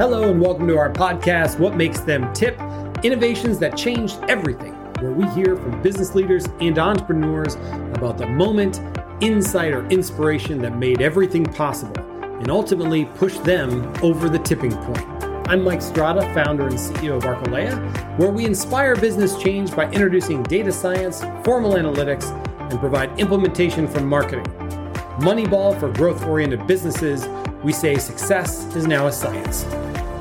Hello, and welcome to our podcast, What Makes Them Tip Innovations That Changed Everything, where we hear from business leaders and entrepreneurs about the moment, insight, or inspiration that made everything possible and ultimately pushed them over the tipping point. I'm Mike Strada, founder and CEO of Arcalea, where we inspire business change by introducing data science, formal analytics, and provide implementation from marketing. Moneyball for growth oriented businesses, we say success is now a science.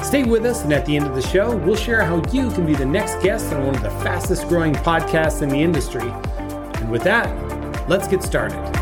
Stay with us, and at the end of the show, we'll share how you can be the next guest on one of the fastest growing podcasts in the industry. And with that, let's get started.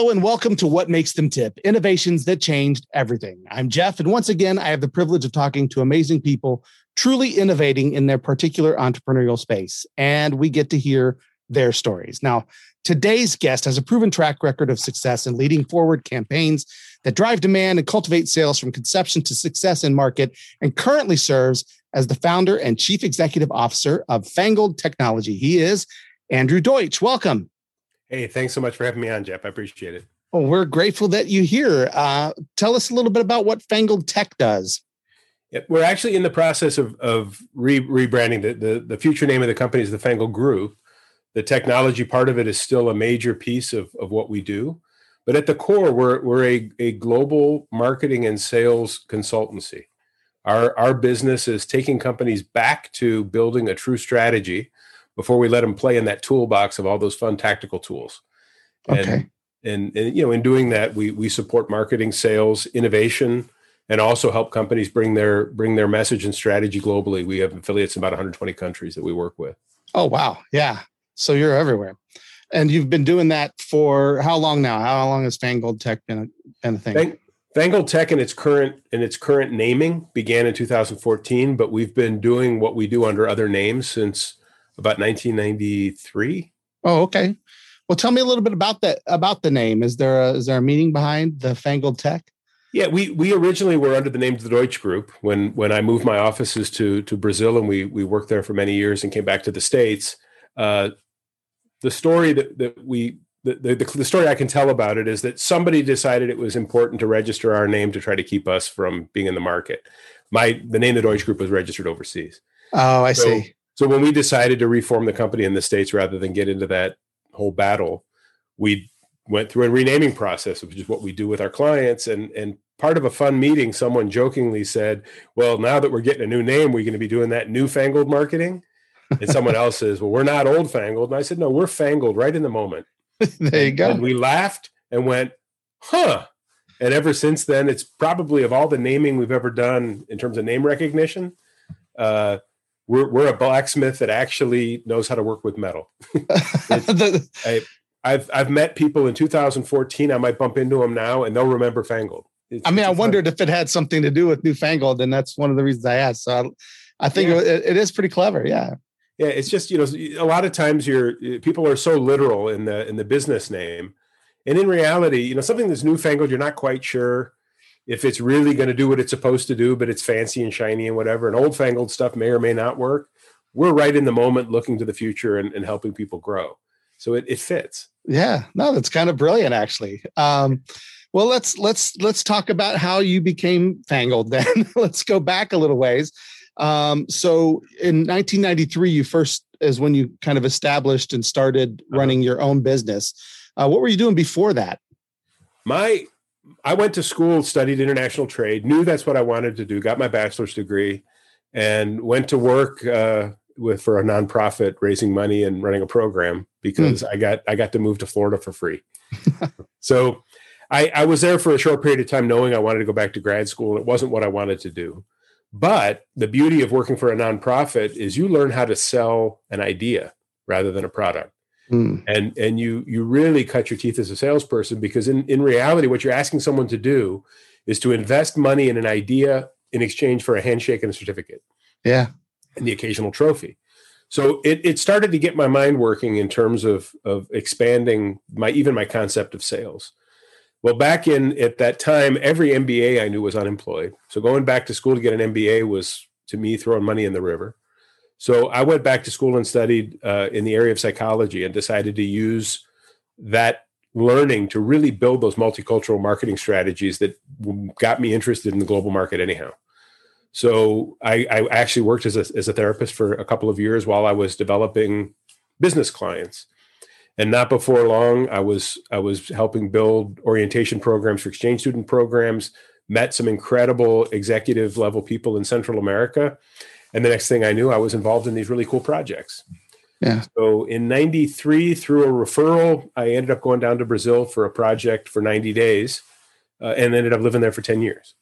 Hello and welcome to What Makes Them Tip Innovations that Changed Everything. I'm Jeff, and once again, I have the privilege of talking to amazing people truly innovating in their particular entrepreneurial space. And we get to hear their stories. Now, today's guest has a proven track record of success in leading forward campaigns that drive demand and cultivate sales from conception to success in market, and currently serves as the founder and chief executive officer of Fangled Technology. He is Andrew Deutsch. Welcome. Hey, thanks so much for having me on, Jeff. I appreciate it. Well, we're grateful that you're here. Uh, tell us a little bit about what Fangled Tech does. We're actually in the process of, of re- rebranding. The, the, the future name of the company is the Fangled Group. The technology part of it is still a major piece of, of what we do. But at the core, we're, we're a, a global marketing and sales consultancy. Our, our business is taking companies back to building a true strategy before we let them play in that toolbox of all those fun tactical tools. Okay. And, and, and you know, in doing that, we, we support marketing, sales, innovation, and also help companies bring their bring their message and strategy globally. We have affiliates in about 120 countries that we work with. Oh wow, yeah. So you're everywhere, and you've been doing that for how long now? How long has Fangled Tech been a, been a thing? Fang, Fangled Tech in its current in its current naming began in 2014, but we've been doing what we do under other names since about 1993. Oh, okay. Well, tell me a little bit about that about the name. Is there a is there a meaning behind the Fangled Tech? Yeah, we we originally were under the name of the Deutsch Group when when I moved my offices to to Brazil and we we worked there for many years and came back to the states. Uh, the story that that we the, the, the story I can tell about it is that somebody decided it was important to register our name to try to keep us from being in the market. My the name of the Deutsch Group was registered overseas. Oh, I so, see. So when we decided to reform the company in the states rather than get into that whole battle, we went through a renaming process, which is what we do with our clients. And and part of a fun meeting, someone jokingly said, "Well, now that we're getting a new name, we're going to be doing that newfangled marketing." And someone else says, "Well, we're not old fangled." And I said, "No, we're fangled right in the moment." there you go. And we laughed and went, "Huh." And ever since then, it's probably of all the naming we've ever done in terms of name recognition, uh, we're we're a blacksmith that actually knows how to work with metal. I, I've I've met people in 2014. I might bump into them now, and they'll remember Fangled. It's, I mean, I wondered if it had something to do with Newfangled, and that's one of the reasons I asked. So I, I think yeah. it, it is pretty clever. Yeah. Yeah, it's just you know a lot of times you're people are so literal in the in the business name, and in reality, you know something that's newfangled, you're not quite sure if it's really going to do what it's supposed to do, but it's fancy and shiny and whatever. And old fangled stuff may or may not work. We're right in the moment, looking to the future and, and helping people grow. So it, it fits. Yeah, no, that's kind of brilliant, actually. Um, well, let's let's let's talk about how you became Fangled. Then let's go back a little ways. Um, so in 1993, you first is when you kind of established and started uh-huh. running your own business. Uh, what were you doing before that? My I went to school, studied international trade, knew that's what I wanted to do, got my bachelor's degree, and went to work uh, with for a nonprofit raising money and running a program because mm. I got I got to move to Florida for free. so I, I was there for a short period of time knowing I wanted to go back to grad school it wasn't what I wanted to do. But the beauty of working for a nonprofit is you learn how to sell an idea rather than a product. Mm. And and you you really cut your teeth as a salesperson because in, in reality, what you're asking someone to do is to invest money in an idea in exchange for a handshake and a certificate. Yeah. And the occasional trophy. So it, it started to get my mind working in terms of of expanding my even my concept of sales. Well, back in at that time, every MBA I knew was unemployed. So going back to school to get an MBA was to me throwing money in the river. So I went back to school and studied uh, in the area of psychology and decided to use that learning to really build those multicultural marketing strategies that got me interested in the global market anyhow. So I, I actually worked as a, as a therapist for a couple of years while I was developing business clients. And not before long, I was I was helping build orientation programs for exchange student programs. Met some incredible executive level people in Central America, and the next thing I knew, I was involved in these really cool projects. Yeah. So in 93, through a referral, I ended up going down to Brazil for a project for 90 days uh, and ended up living there for 10 years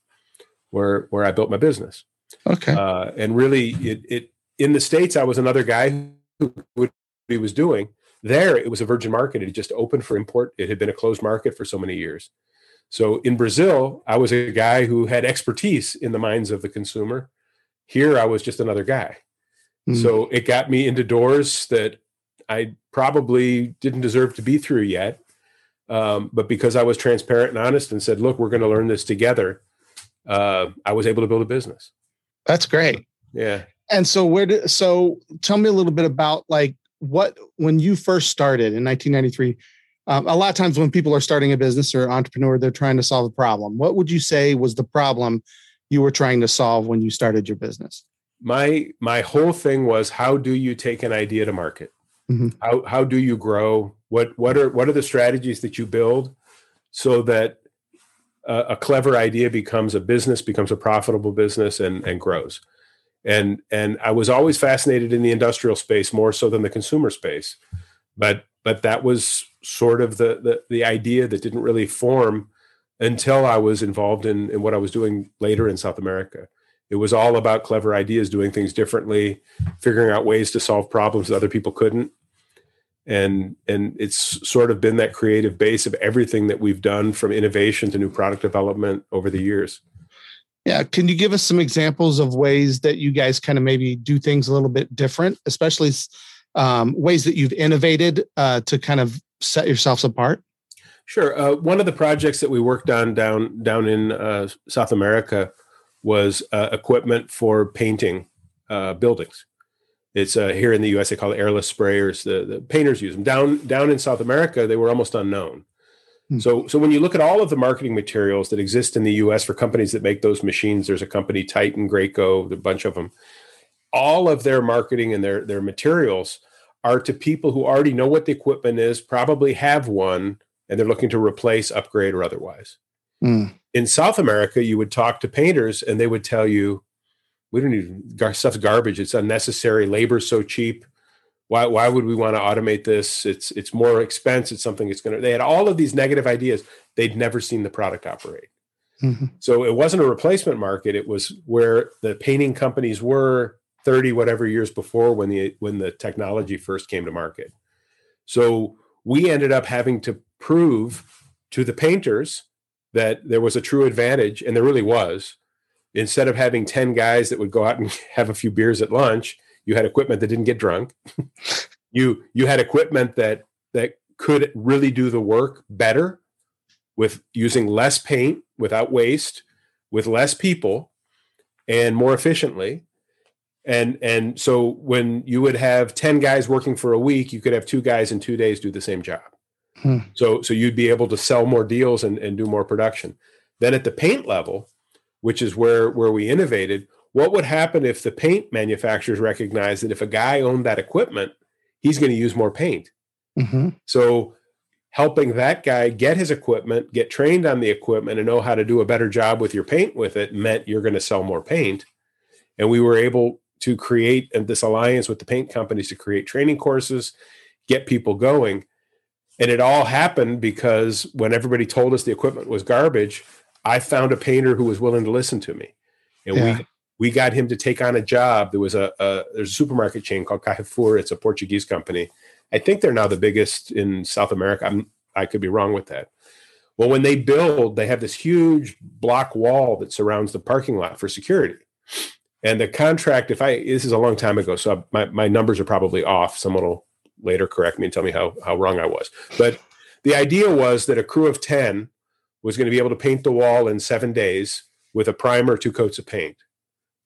where, where I built my business. Okay. Uh, and really, it, it in the States, I was another guy who what he was doing. There, it was a virgin market. It had just opened for import. It had been a closed market for so many years. So in Brazil, I was a guy who had expertise in the minds of the consumer. Here, I was just another guy. Mm. So it got me into doors that I probably didn't deserve to be through yet. Um, but because I was transparent and honest and said, look, we're going to learn this together, uh, I was able to build a business. That's great. Yeah. And so where did, so tell me a little bit about like what, when you first started in 1993, um, a lot of times when people are starting a business or entrepreneur, they're trying to solve a problem. What would you say was the problem you were trying to solve when you started your business? my my whole thing was how do you take an idea to market mm-hmm. how how do you grow what what are what are the strategies that you build so that a, a clever idea becomes a business becomes a profitable business and and grows and and i was always fascinated in the industrial space more so than the consumer space but but that was sort of the the, the idea that didn't really form until i was involved in in what i was doing later in south america it was all about clever ideas, doing things differently, figuring out ways to solve problems that other people couldn't. And and it's sort of been that creative base of everything that we've done from innovation to new product development over the years. Yeah, can you give us some examples of ways that you guys kind of maybe do things a little bit different, especially um, ways that you've innovated uh, to kind of set yourselves apart? Sure. Uh, one of the projects that we worked on down down in uh, South America was uh, equipment for painting uh, buildings. It's uh, here in the U.S. They call it airless sprayers. The, the painters use them. Down down in South America, they were almost unknown. Hmm. So so when you look at all of the marketing materials that exist in the U.S. for companies that make those machines, there's a company Titan, Graco, a bunch of them. All of their marketing and their their materials are to people who already know what the equipment is, probably have one, and they're looking to replace, upgrade, or otherwise. Mm. In South America, you would talk to painters and they would tell you, we don't need stuff's garbage. It's unnecessary. Labor's so cheap. Why, why would we want to automate this? It's it's more expense. It's something it's going to. They had all of these negative ideas. They'd never seen the product operate. Mm-hmm. So it wasn't a replacement market. It was where the painting companies were 30 whatever years before when the when the technology first came to market. So we ended up having to prove to the painters that there was a true advantage, and there really was. Instead of having 10 guys that would go out and have a few beers at lunch, you had equipment that didn't get drunk. you you had equipment that that could really do the work better with using less paint without waste, with less people, and more efficiently. And and so when you would have 10 guys working for a week, you could have two guys in two days do the same job. Hmm. So so you'd be able to sell more deals and, and do more production. Then at the paint level, which is where where we innovated, what would happen if the paint manufacturers recognize that if a guy owned that equipment, he's going to use more paint. Mm-hmm. So helping that guy get his equipment, get trained on the equipment, and know how to do a better job with your paint with it meant you're going to sell more paint. And we were able to create this alliance with the paint companies to create training courses, get people going. And it all happened because when everybody told us the equipment was garbage, I found a painter who was willing to listen to me. And yeah. we we got him to take on a job. There was a, a there's a supermarket chain called Carrefour. It's a Portuguese company. I think they're now the biggest in South America. I'm, I could be wrong with that. Well, when they build, they have this huge block wall that surrounds the parking lot for security. And the contract, if I this is a long time ago, so my, my numbers are probably off. Someone will later correct me and tell me how, how wrong I was. But the idea was that a crew of 10 was going to be able to paint the wall in seven days with a primer, two coats of paint.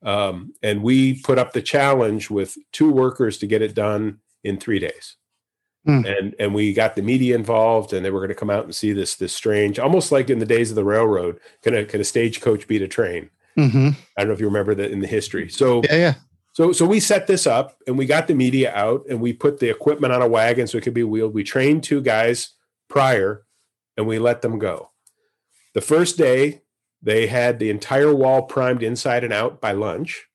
Um, and we put up the challenge with two workers to get it done in three days. Mm. And and we got the media involved, and they were going to come out and see this this strange, almost like in the days of the railroad. Can a can a stagecoach beat a train? Mm-hmm. I don't know if you remember that in the history. So yeah, yeah. So so we set this up, and we got the media out, and we put the equipment on a wagon so it could be wheeled. We trained two guys prior, and we let them go. The first day, they had the entire wall primed inside and out by lunch.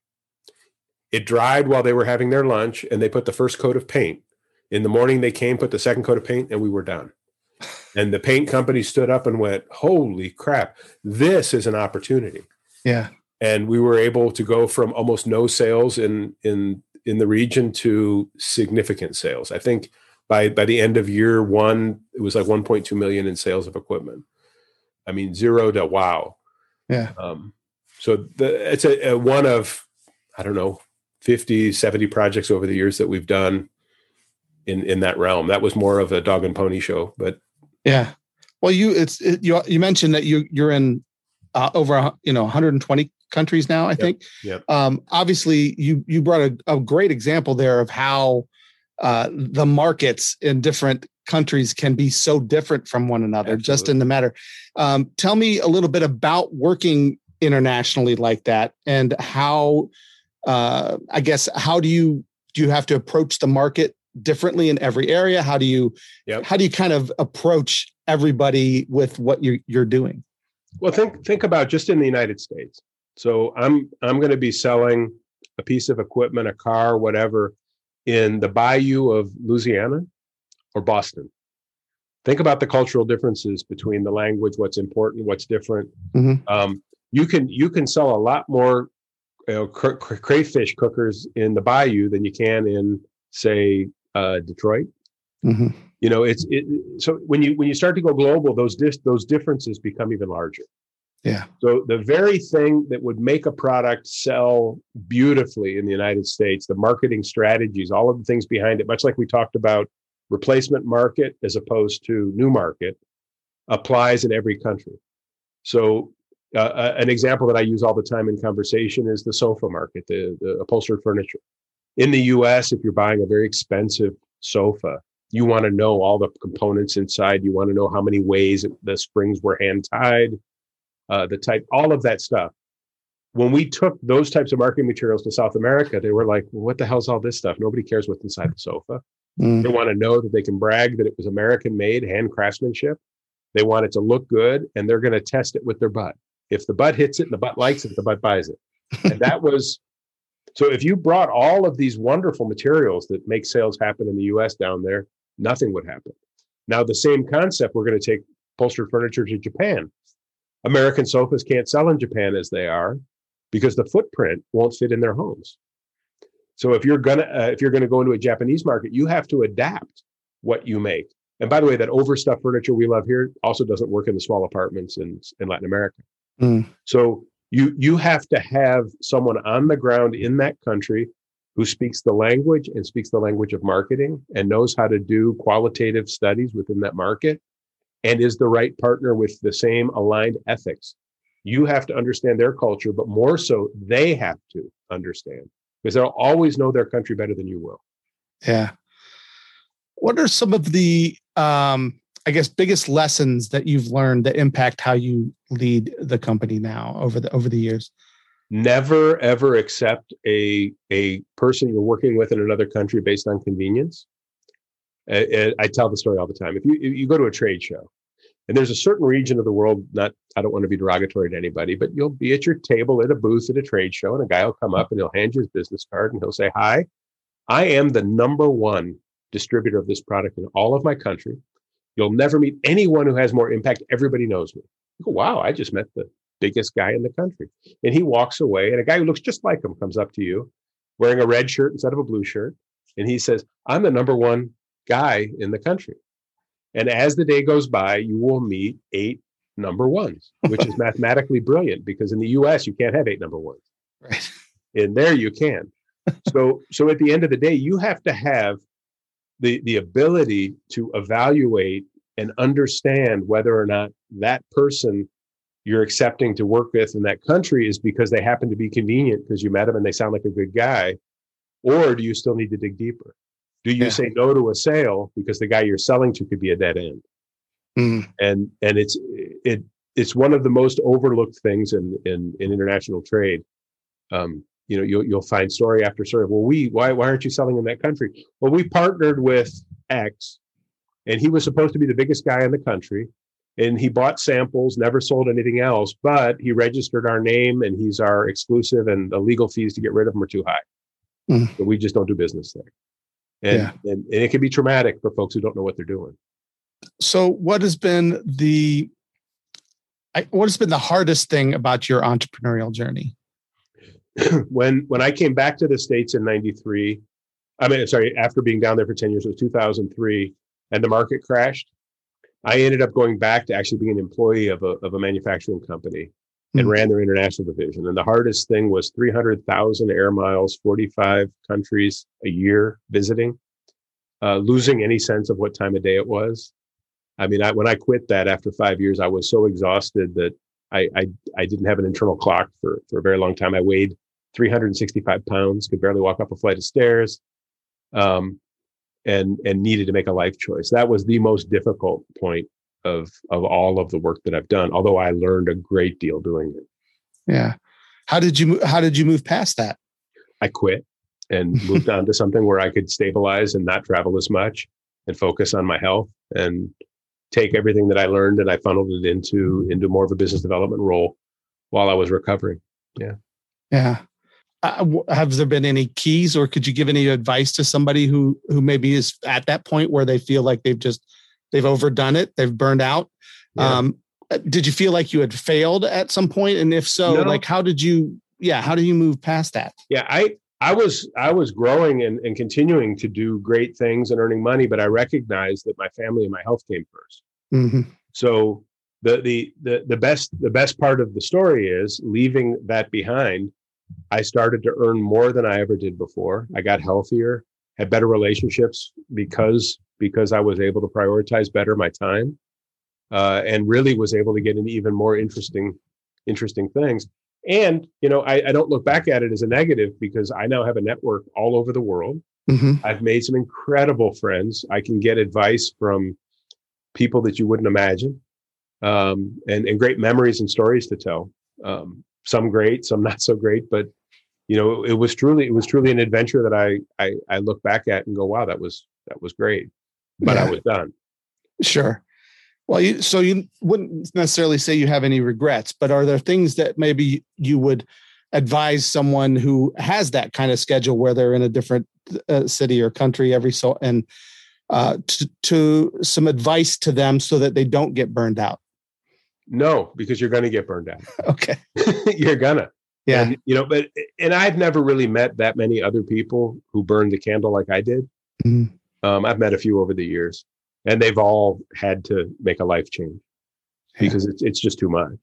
It dried while they were having their lunch, and they put the first coat of paint. In the morning, they came, put the second coat of paint, and we were done. And the paint company stood up and went, Holy crap, this is an opportunity. Yeah. And we were able to go from almost no sales in in in the region to significant sales. I think by by the end of year one, it was like 1.2 million in sales of equipment. I mean, zero to wow. Yeah. Um, so the, it's a, a, one of, I don't know, 50, 70 projects over the years that we've done in, in that realm. That was more of a dog and pony show, but yeah. Well, you, it's, it, you, you mentioned that you, you're in uh, over, you know, 120 countries now, I yep. think. Yeah. Um, obviously you, you brought a, a great example there of how uh, the markets in different countries can be so different from one another Absolutely. just in the matter um, tell me a little bit about working internationally like that and how uh, i guess how do you do you have to approach the market differently in every area how do you yep. how do you kind of approach everybody with what you're, you're doing well think think about just in the united states so i'm i'm going to be selling a piece of equipment a car whatever in the bayou of louisiana or Boston. Think about the cultural differences between the language, what's important, what's different. Mm-hmm. Um, you can you can sell a lot more you know, cr- cr- crayfish cookers in the bayou than you can in say uh, Detroit. Mm-hmm. You know, it's it, so when you when you start to go global, those dis- those differences become even larger. Yeah. So the very thing that would make a product sell beautifully in the United States, the marketing strategies, all of the things behind it, much like we talked about replacement market as opposed to new market applies in every country. So, uh, uh, an example that I use all the time in conversation is the sofa market, the, the upholstered furniture. In the US, if you're buying a very expensive sofa, you want to know all the components inside. You want to know how many ways the springs were hand tied, uh, the type, all of that stuff. When we took those types of marketing materials to South America, they were like, well, "What the hell's all this stuff? Nobody cares what's inside the sofa." Mm. They want to know that they can brag that it was American made, hand craftsmanship. They want it to look good and they're going to test it with their butt. If the butt hits it and the butt likes it, the butt buys it. And that was so if you brought all of these wonderful materials that make sales happen in the US down there, nothing would happen. Now, the same concept, we're going to take upholstered furniture to Japan. American sofas can't sell in Japan as they are because the footprint won't fit in their homes. So if you're gonna uh, if you're gonna go into a Japanese market, you have to adapt what you make. And by the way, that overstuffed furniture we love here also doesn't work in the small apartments in in Latin America. Mm. So you you have to have someone on the ground in that country who speaks the language and speaks the language of marketing and knows how to do qualitative studies within that market and is the right partner with the same aligned ethics. You have to understand their culture, but more so, they have to understand because they'll always know their country better than you will. Yeah. What are some of the, um, I guess, biggest lessons that you've learned that impact how you lead the company now over the over the years? Never ever accept a a person you're working with in another country based on convenience. I, I tell the story all the time. If you if you go to a trade show and there's a certain region of the world, not, I don't want to be derogatory to anybody, but you'll be at your table at a booth at a trade show, and a guy will come up and he'll hand you his business card and he'll say, Hi, I am the number one distributor of this product in all of my country. You'll never meet anyone who has more impact. Everybody knows me. Go, wow, I just met the biggest guy in the country. And he walks away, and a guy who looks just like him comes up to you wearing a red shirt instead of a blue shirt. And he says, I'm the number one guy in the country. And as the day goes by, you will meet eight number ones, which is mathematically brilliant because in the US, you can't have eight number ones. Right. In there, you can. so, so at the end of the day, you have to have the, the ability to evaluate and understand whether or not that person you're accepting to work with in that country is because they happen to be convenient because you met them and they sound like a good guy or do you still need to dig deeper do you yeah. say no to a sale because the guy you're selling to could be a dead end mm. and and it's it it's one of the most overlooked things in in, in international trade um, you know you'll, you'll find story after story well we why why aren't you selling in that country well we partnered with x and he was supposed to be the biggest guy in the country and he bought samples never sold anything else but he registered our name and he's our exclusive and the legal fees to get rid of him are too high mm. so we just don't do business there and, yeah. and and it can be traumatic for folks who don't know what they're doing so what has been the what has been the hardest thing about your entrepreneurial journey when when I came back to the states in '93, I mean, sorry, after being down there for 10 years, it was 2003, and the market crashed. I ended up going back to actually being an employee of a of a manufacturing company and mm-hmm. ran their international division. And the hardest thing was 300,000 air miles, 45 countries a year visiting, uh, losing any sense of what time of day it was. I mean, I, when I quit that after five years, I was so exhausted that I, I, I didn't have an internal clock for for a very long time. I weighed 365 pounds, could barely walk up a flight of stairs, um, and and needed to make a life choice. That was the most difficult point of of all of the work that I've done. Although I learned a great deal doing it. Yeah. How did you how did you move past that? I quit and moved on to something where I could stabilize and not travel as much and focus on my health and take everything that I learned and I funneled it into into more of a business development role while I was recovering. Yeah. Yeah uh, have there been any keys or could you give any advice to somebody who who maybe is at that point where they feel like they've just they've overdone it they've burned out yeah. um, uh, did you feel like you had failed at some point and if so no. like how did you yeah how do you move past that yeah i i was i was growing and, and continuing to do great things and earning money but i recognized that my family and my health came 1st mm-hmm. so the, the the the best the best part of the story is leaving that behind I started to earn more than I ever did before. I got healthier, had better relationships because because I was able to prioritize better my time, uh, and really was able to get into even more interesting interesting things. And you know, I, I, don't look back at it as a negative because I now have a network all over the world. Mm-hmm. I've made some incredible friends. I can get advice from people that you wouldn't imagine, um, and and great memories and stories to tell. Um, some great, some not so great, but you know, it, was truly it was truly an adventure that I I I look back at and go, wow, that was that was great, but yeah. I was done. Sure. Well, you, so you wouldn't necessarily say you have any regrets, but are there things that maybe you would advise someone who has that kind of schedule where they're in a different uh, city or country every so and uh, to, to some advice to them so that they don't get burned out? No, because you're going to get burned out. okay. you're gonna. Yeah. And, you know, but, and I've never really met that many other people who burned the candle like I did. Mm-hmm. Um, I've met a few over the years and they've all had to make a life change because it's, it's just too much.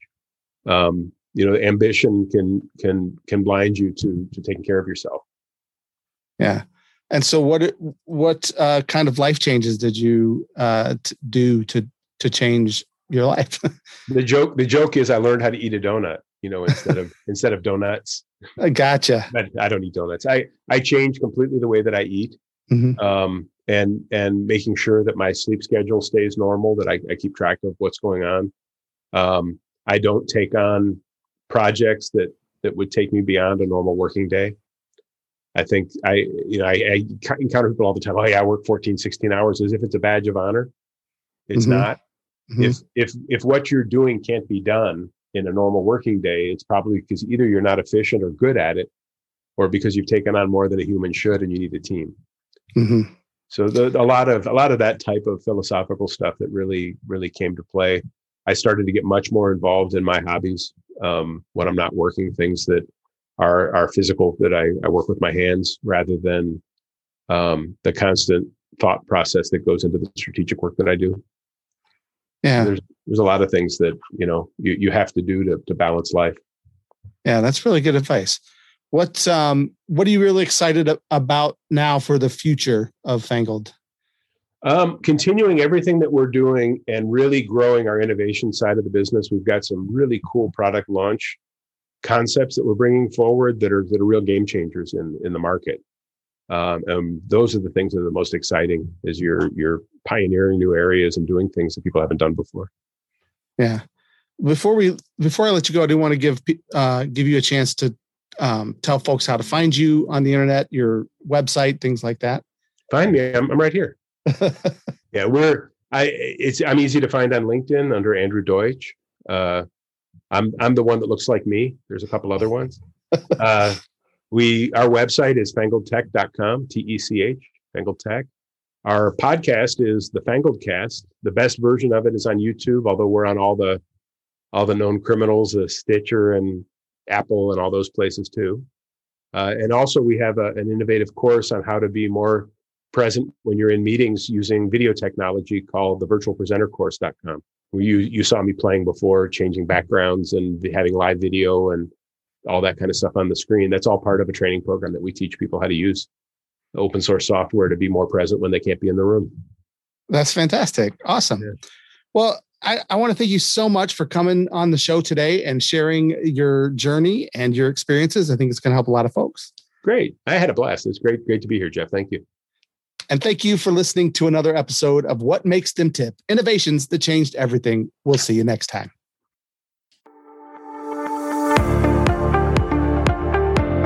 Um, you know, ambition can, can, can blind you to, to taking care of yourself. Yeah. And so what, what, uh, kind of life changes did you, uh, t- do to, to change your life. the joke the joke is I learned how to eat a donut, you know, instead of instead of donuts. I gotcha. But I don't eat donuts. I I changed completely the way that I eat. Mm-hmm. Um, and and making sure that my sleep schedule stays normal, that I, I keep track of what's going on. Um, I don't take on projects that that would take me beyond a normal working day. I think I, you know, I, I encounter people all the time. Oh yeah, I work 14, 16 hours as if it's a badge of honor. It's mm-hmm. not. Mm-hmm. If if if what you're doing can't be done in a normal working day, it's probably because either you're not efficient or good at it, or because you've taken on more than a human should and you need a team. Mm-hmm. So the, a lot of a lot of that type of philosophical stuff that really really came to play. I started to get much more involved in my hobbies um, when I'm not working, things that are are physical that I, I work with my hands rather than um, the constant thought process that goes into the strategic work that I do. Yeah. There's there's a lot of things that, you know, you, you have to do to to balance life. Yeah, that's really good advice. What um what are you really excited about now for the future of Fangled? Um, continuing everything that we're doing and really growing our innovation side of the business. We've got some really cool product launch concepts that we're bringing forward that are that are real game changers in in the market. Um, and those are the things that are the most exciting is you're you're pioneering new areas and doing things that people haven't done before. Yeah. Before we before I let you go, I do want to give uh, give you a chance to um, tell folks how to find you on the internet, your website, things like that. Find me. I'm, I'm right here. yeah, we're I it's I'm easy to find on LinkedIn under Andrew Deutsch. Uh, I'm I'm the one that looks like me. There's a couple other ones. Uh, we our website is fangledtech.com, T E C H, Fangled Tech. Our podcast is the Fangled Cast. The best version of it is on YouTube, although we're on all the all the known criminals, uh, Stitcher and Apple and all those places too. Uh, and also, we have a, an innovative course on how to be more present when you're in meetings using video technology called the virtualpresentercourse.com. You, you saw me playing before, changing backgrounds and having live video and all that kind of stuff on the screen. That's all part of a training program that we teach people how to use open source software to be more present when they can't be in the room. That's fantastic. Awesome. Yeah. Well, I, I want to thank you so much for coming on the show today and sharing your journey and your experiences. I think it's going to help a lot of folks. Great. I had a blast. It's great, great to be here, Jeff. Thank you. And thank you for listening to another episode of What Makes Them Tip Innovations that Changed Everything. We'll see you next time.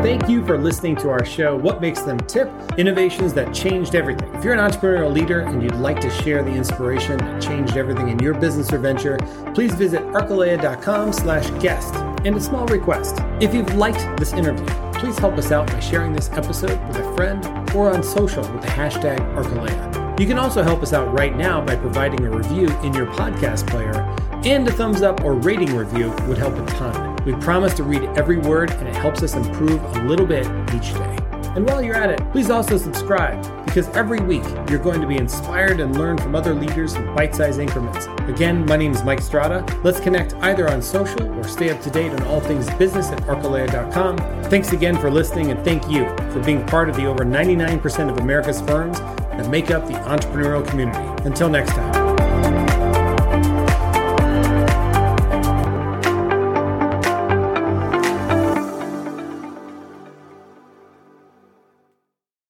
Thank you for listening to our show, What Makes Them Tip Innovations That Changed Everything. If you're an entrepreneurial leader and you'd like to share the inspiration that changed everything in your business or venture, please visit arcalea.com slash guest. And a small request if you've liked this interview, please help us out by sharing this episode with a friend or on social with the hashtag Arcalea. You can also help us out right now by providing a review in your podcast player, and a thumbs up or rating review would help a ton. We promise to read every word, and it helps us improve a little bit each day. And while you're at it, please also subscribe because every week you're going to be inspired and learn from other leaders in bite sized increments. Again, my name is Mike Strada. Let's connect either on social or stay up to date on all things business at arcalea.com. Thanks again for listening and thank you for being part of the over 99% of America's firms that make up the entrepreneurial community. Until next time.